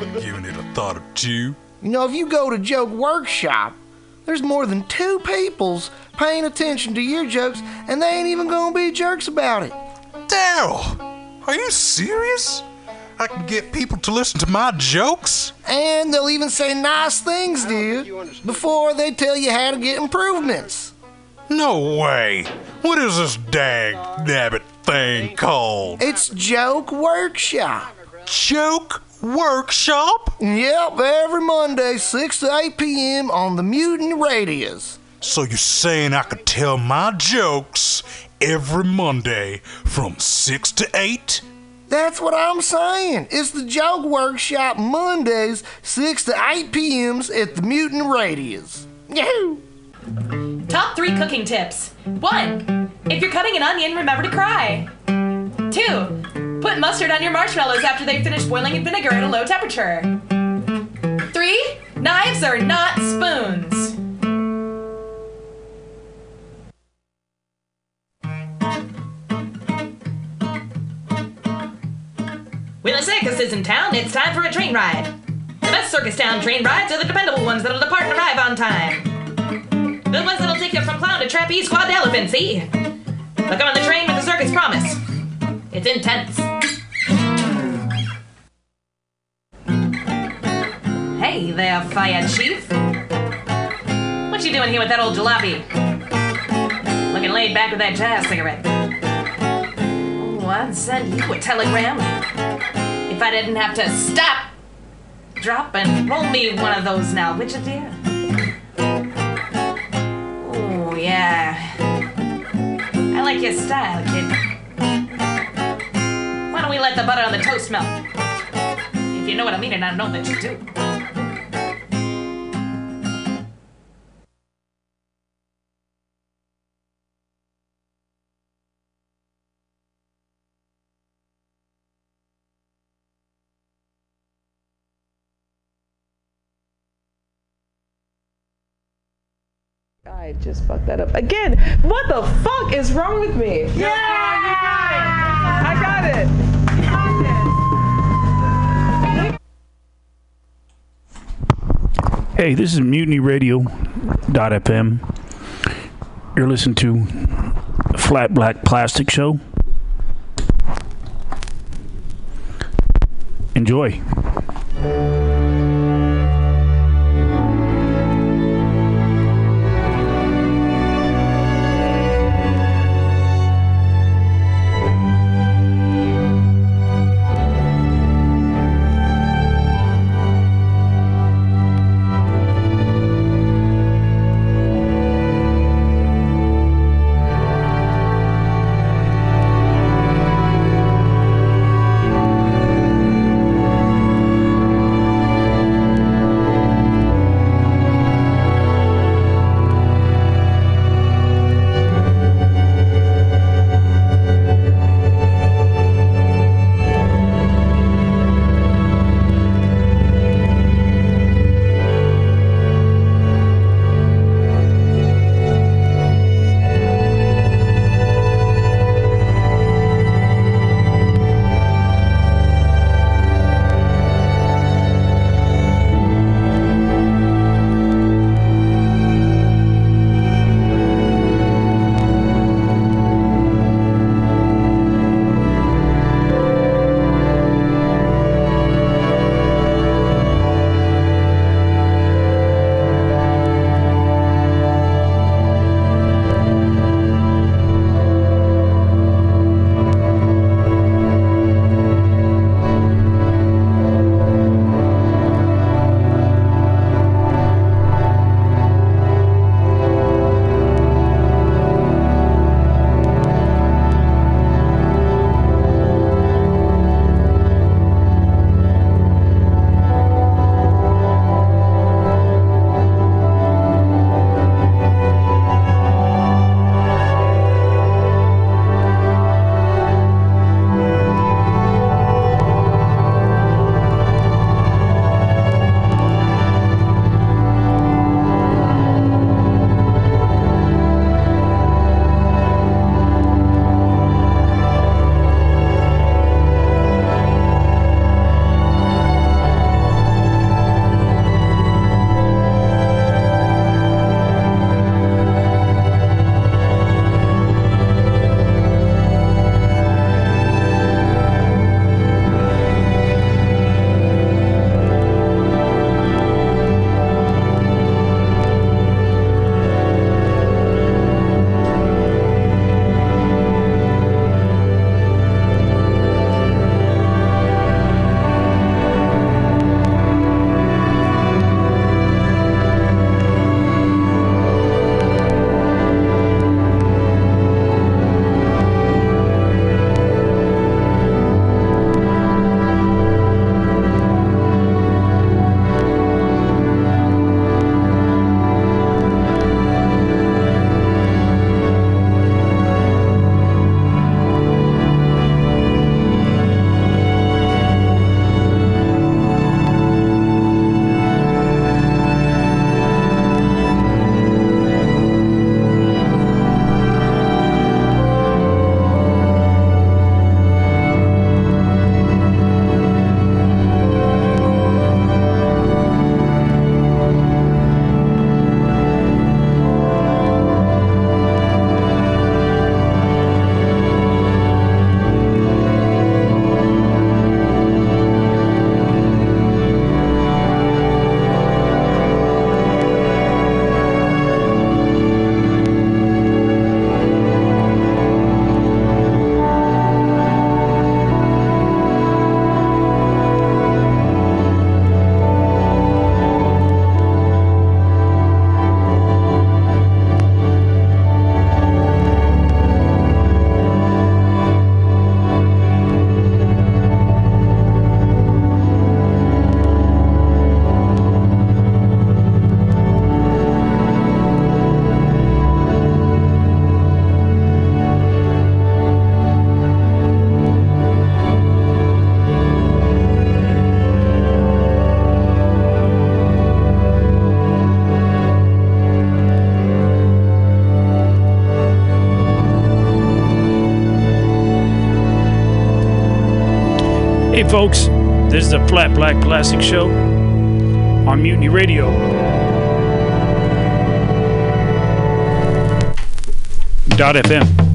I've given it a thought or two. You know, if you go to Joke Workshop, there's more than two peoples paying attention to your jokes, and they ain't even gonna be jerks about it. Daryl, are you serious? I can get people to listen to my jokes? And they'll even say nice things to you before they tell you how to get improvements. No way. What is this dag nabbit thing called? It's Joke Workshop. Joke Workshop? Yep, every Monday, 6 to 8 p.m. on the Mutant Radius. So you're saying I could tell my jokes every Monday from 6 to 8? That's what I'm saying. It's the Joke Workshop Mondays, 6 to 8 p.m.s at the Mutant Radius. Yahoo! Top three cooking tips. One, if you're cutting an onion, remember to cry. Two, put mustard on your marshmallows after they finish boiling in vinegar at a low temperature. Three, knives are not spoons. When a circus is in town, it's time for a train ride. The best circus town train rides are the dependable ones that'll depart and arrive on time. The ones that'll take you from clown to trapeze quad elephant, see? They'll come on the train with the circus promise. It's intense. Hey there, fire chief. What you doing here with that old jalopy? Looking laid back with that jazz cigarette. Oh, I'd send you a telegram if I didn't have to stop, drop, and roll me one of those now, would you, dear? Oh, yeah. I like your style, kid. Why don't we let the butter on the toast melt? If you know what I mean, and I know that you do. I just fucked that up again. What the fuck is wrong with me? Yeah, Hey, this is Mutiny Radio.fm. You're listening to Flat Black Plastic Show. Enjoy. Hey, folks, this is the Flat Black Plastic Show on Mutiny Radio. Dot FM.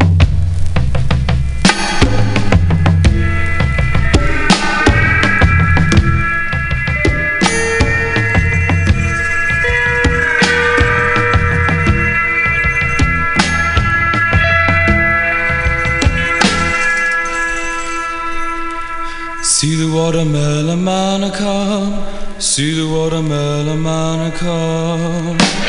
See the watermelon man come, see the watermelon man come.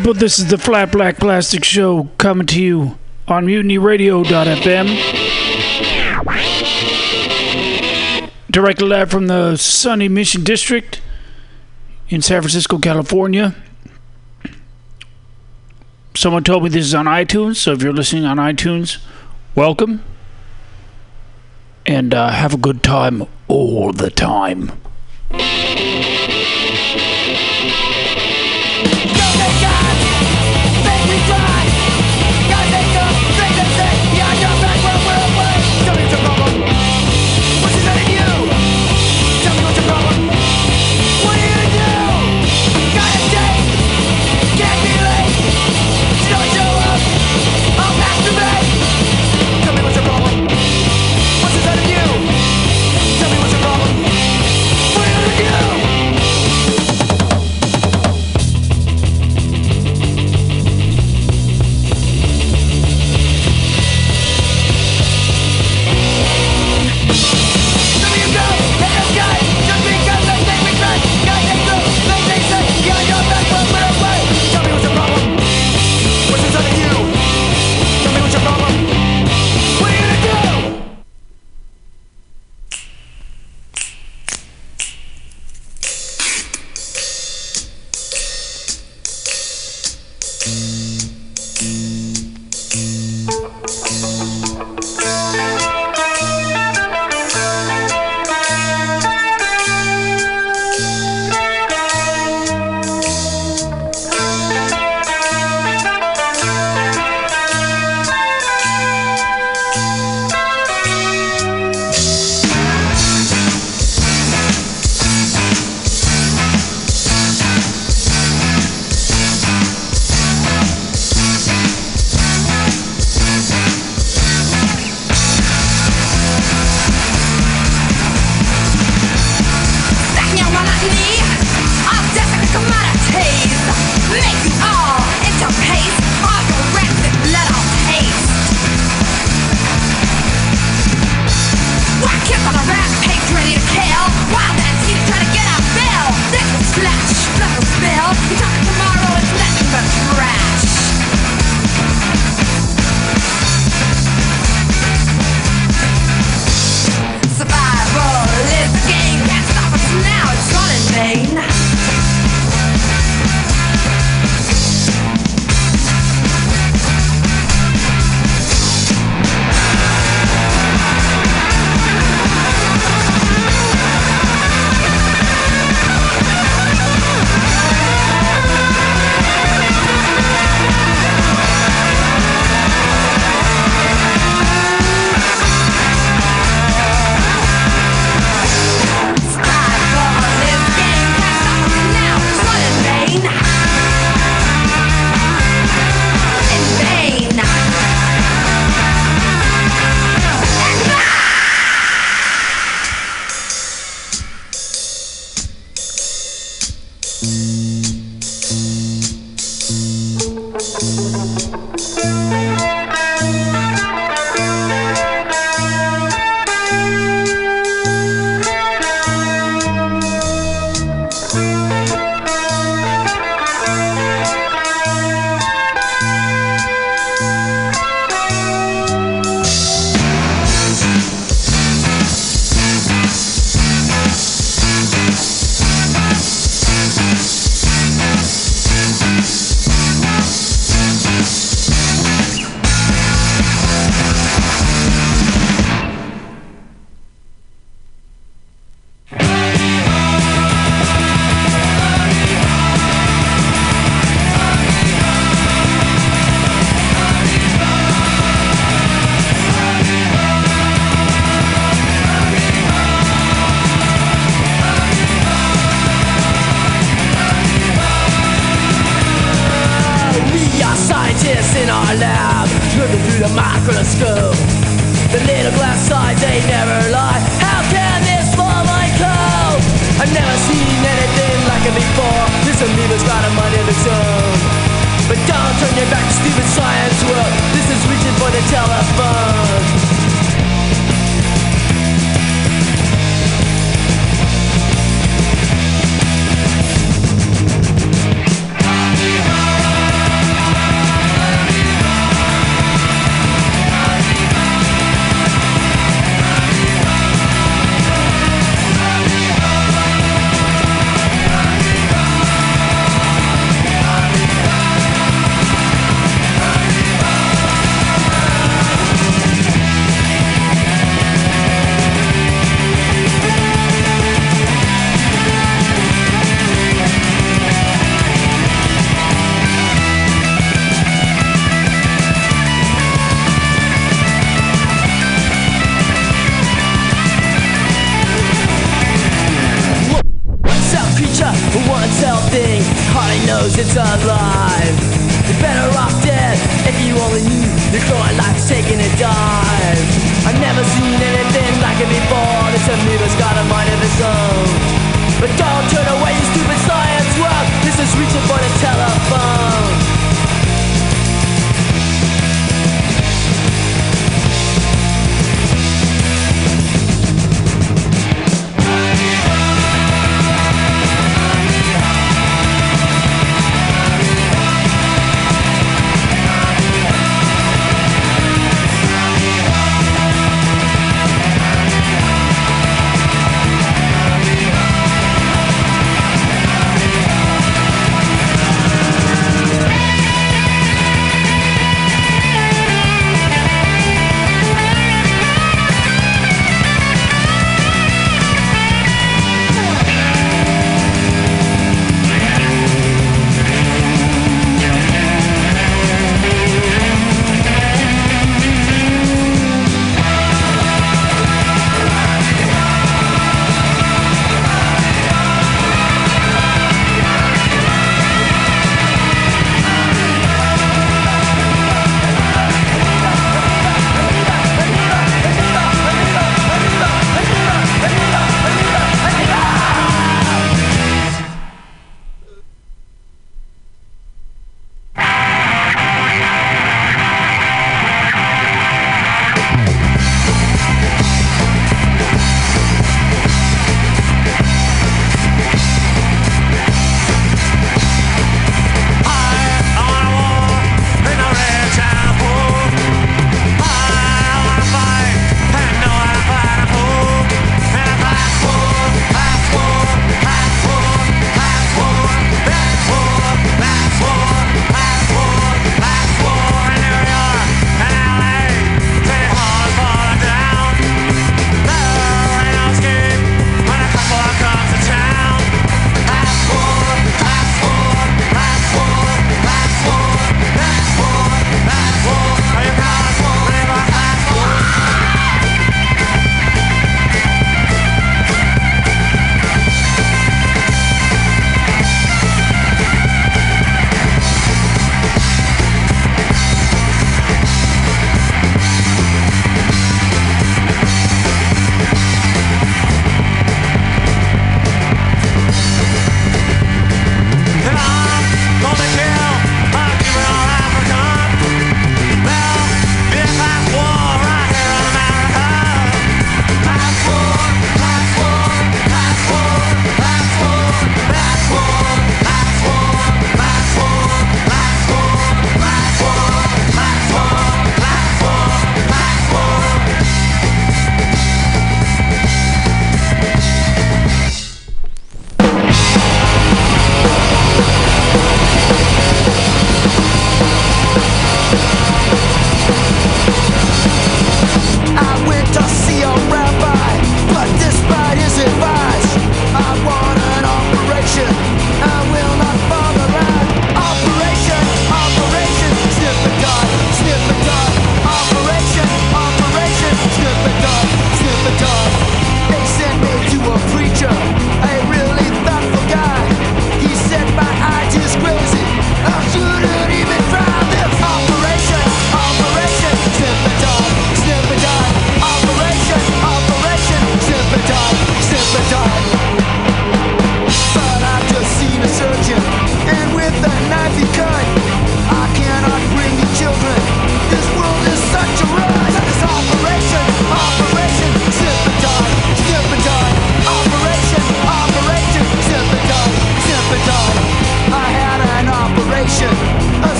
People, this is the Flat Black Plastic Show coming to you on MutinyRadio.fm. Directly live from the sunny Mission District in San Francisco, California. Someone told me this is on iTunes, so if you're listening on iTunes, welcome. And uh, have a good time all the time.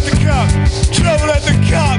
At the cup, trouble at the cup.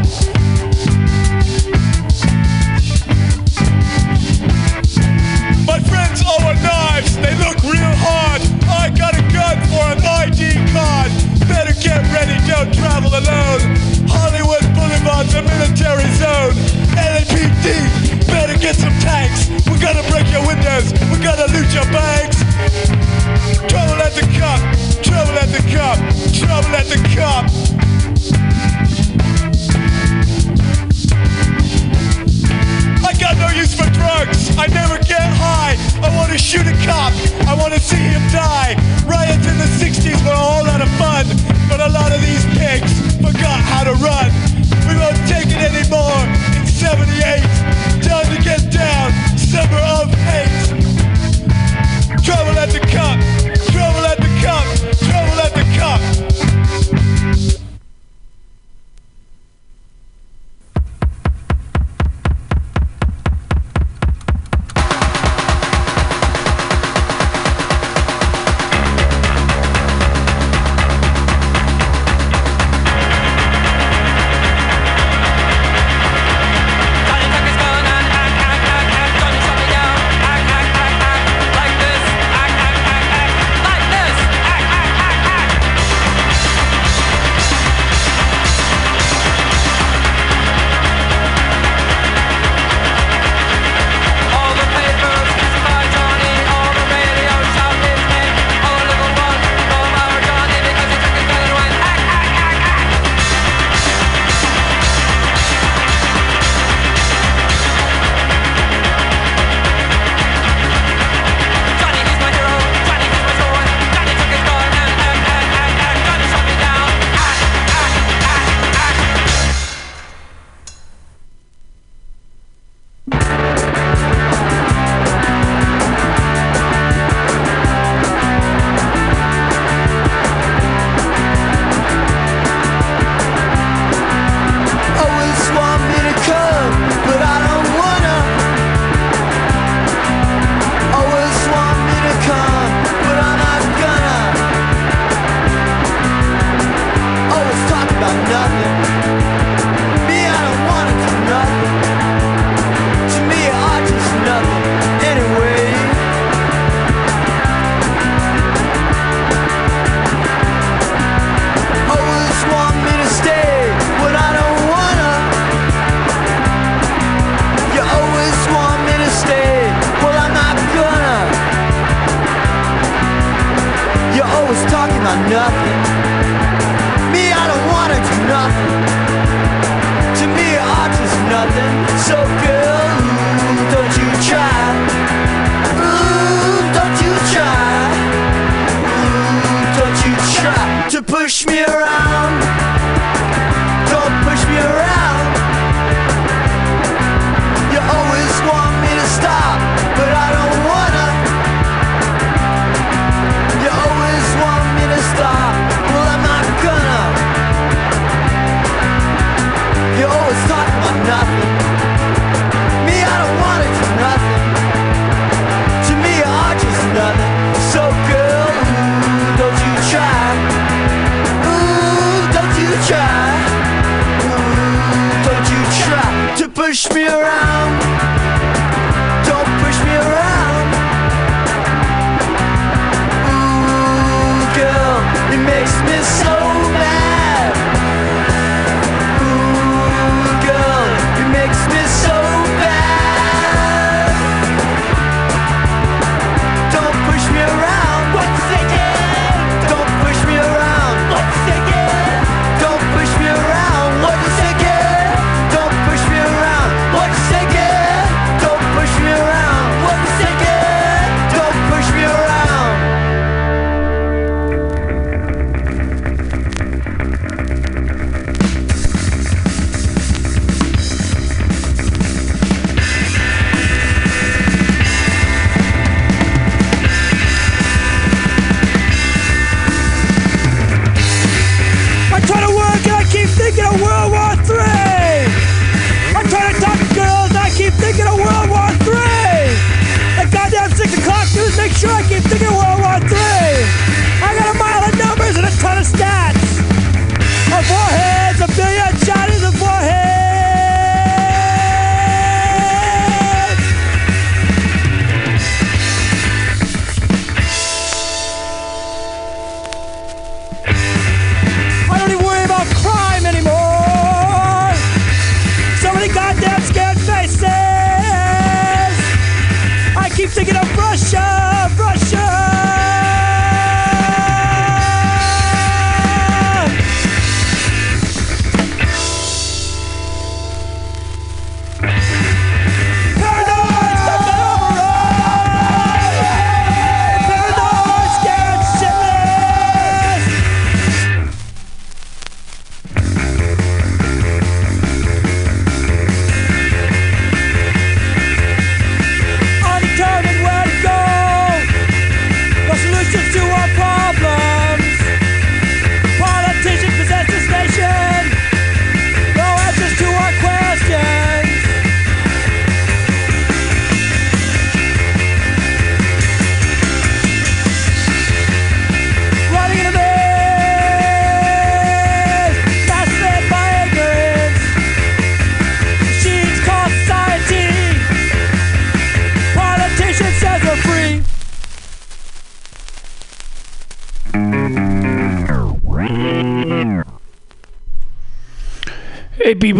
try, don't you try to push me around.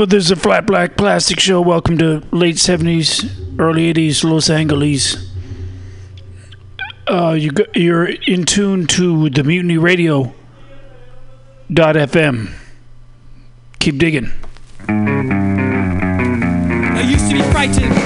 This is a flat black plastic show. Welcome to late 70s, early 80s Los Angeles. Uh, you, you're in tune to the Mutiny Radio dot FM. Keep digging. I used to be frightened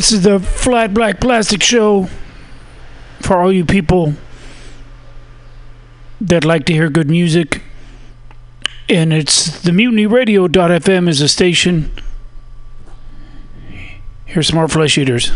this is the Flat Black Plastic Show for all you people that like to hear good music. And it's the mutinyradio.fm is a station. Here's some more flesh eaters.